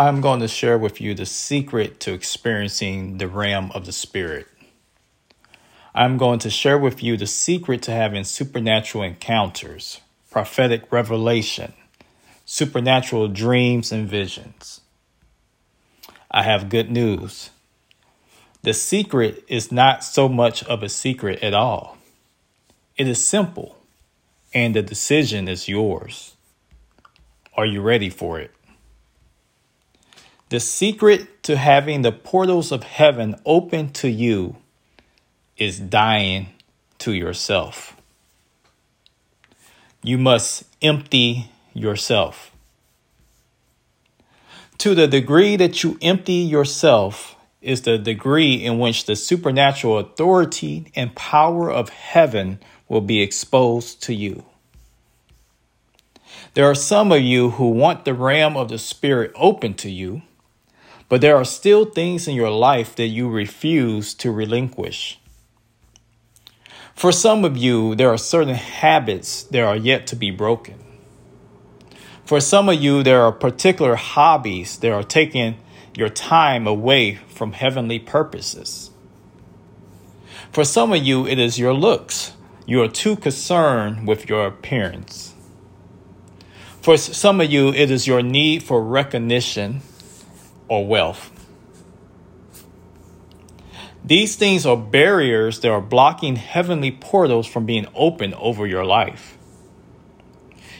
I'm going to share with you the secret to experiencing the realm of the Spirit. I'm going to share with you the secret to having supernatural encounters, prophetic revelation, supernatural dreams and visions. I have good news. The secret is not so much of a secret at all. It is simple, and the decision is yours. Are you ready for it? The secret to having the portals of heaven open to you is dying to yourself. You must empty yourself. To the degree that you empty yourself is the degree in which the supernatural authority and power of heaven will be exposed to you. There are some of you who want the realm of the Spirit open to you, but there are still things in your life that you refuse to relinquish. For some of you, there are certain habits that are yet to be broken. For some of you, there are particular hobbies that are taking your time away from heavenly purposes. For some of you, it is your looks. You are too concerned with your appearance. For some of you, it is your need for recognition or wealth. These things are barriers that are blocking heavenly portals from being opened over your life.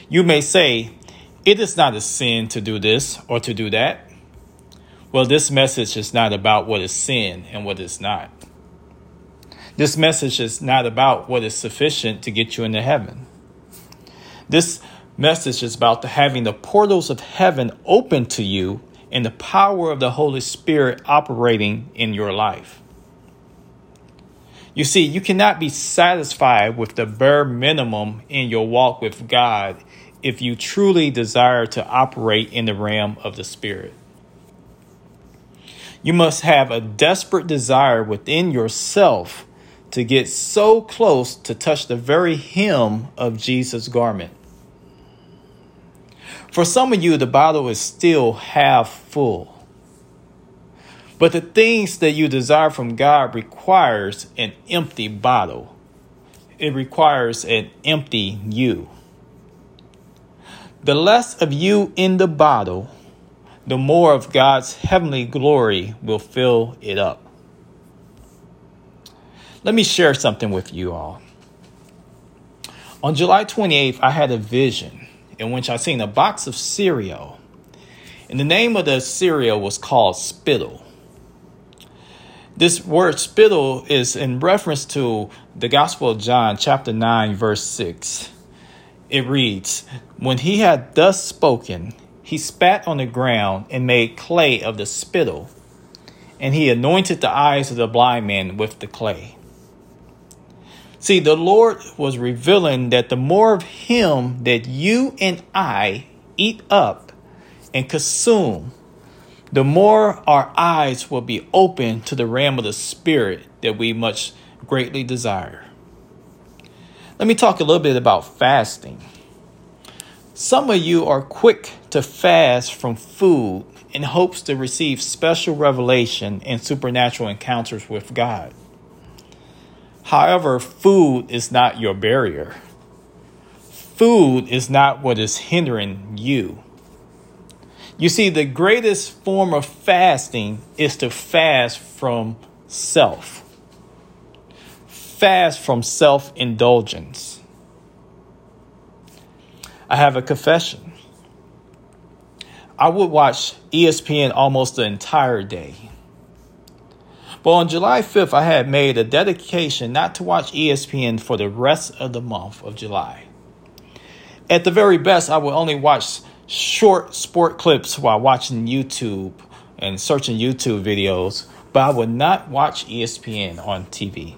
You may say, It is not a sin to do this or to do that. Well, this message is not about what is sin and what is not. This message is not about what is sufficient to get you into heaven. This message is about having the portals of heaven open to you and the power of the Holy Spirit operating in your life. You see, you cannot be satisfied with the bare minimum in your walk with God if you truly desire to operate in the realm of the Spirit. You must have a desperate desire within yourself to get so close to touch the very hem of Jesus' garment. For some of you, the bottle is still half full. But the things that you desire from God requires an empty bottle. It requires an empty you. The less of you in the bottle, the more of God's heavenly glory will fill it up. Let me share something with you all. On July 28th, I had a vision in which I seen a box of cereal. And the name of the cereal was called Spittle. This word spittle is in reference to the Gospel of John, chapter 9, verse 6. It reads, When he had thus spoken, he spat on the ground and made clay of the spittle, and he anointed the eyes of the blind man with the clay. See, the Lord was revealing that the more of him that you and I eat up and consume, the more our eyes will be open to the realm of the Spirit that we much greatly desire. Let me talk a little bit about fasting. Some of you are quick to fast from food in hopes to receive special revelation and supernatural encounters with God. However, food is not your barrier. Food is not what is hindering you. You see, the greatest form of fasting is to fast from self, fast from self indulgence. I have a confession. I would watch ESPN almost the entire day. But on July 5th, I had made a dedication not to watch ESPN for the rest of the month of July. At the very best, I would only watch short sport clips while watching YouTube and searching YouTube videos, but I would not watch ESPN on TV.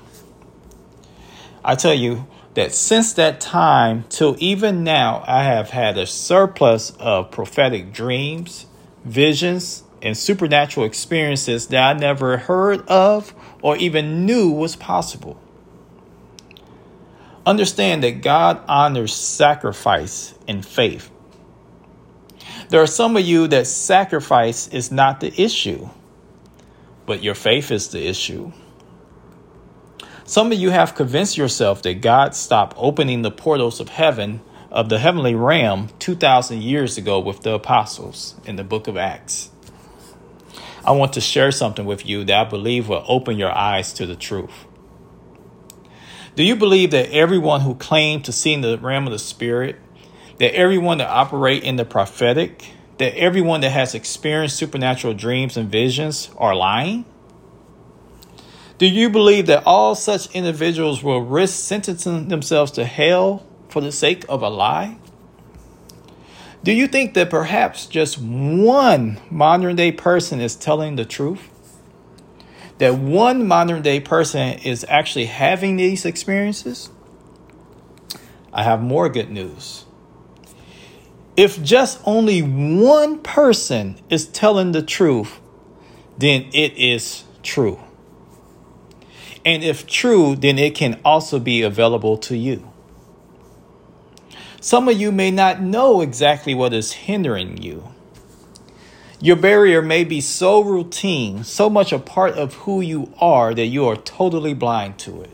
I tell you that since that time till even now, I have had a surplus of prophetic dreams, visions, and supernatural experiences that I never heard of or even knew was possible. Understand that God honors sacrifice and faith. There are some of you that sacrifice is not the issue, but your faith is the issue. Some of you have convinced yourself that God stopped opening the portals of heaven, of the heavenly realm, 2,000 years ago with the apostles in the book of Acts. I want to share something with you that I believe will open your eyes to the truth. Do you believe that everyone who claimed to see in the realm of the spirit, that everyone that operate in the prophetic, that everyone that has experienced supernatural dreams and visions are lying? Do you believe that all such individuals will risk sentencing themselves to hell for the sake of a lie? Do you think that perhaps just one modern day person is telling the truth? That one modern day person is actually having these experiences? I have more good news. If just only one person is telling the truth, then it is true. And if true, then it can also be available to you. Some of you may not know exactly what is hindering you. Your barrier may be so routine, so much a part of who you are that you are totally blind to it.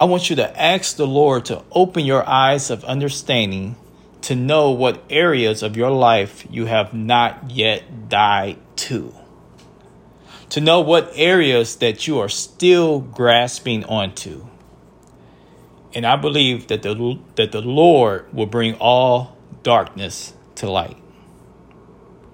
I want you to ask the Lord to open your eyes of understanding to know what areas of your life you have not yet died to. To know what areas that you are still grasping onto. And I believe that the, that the Lord will bring all darkness to light.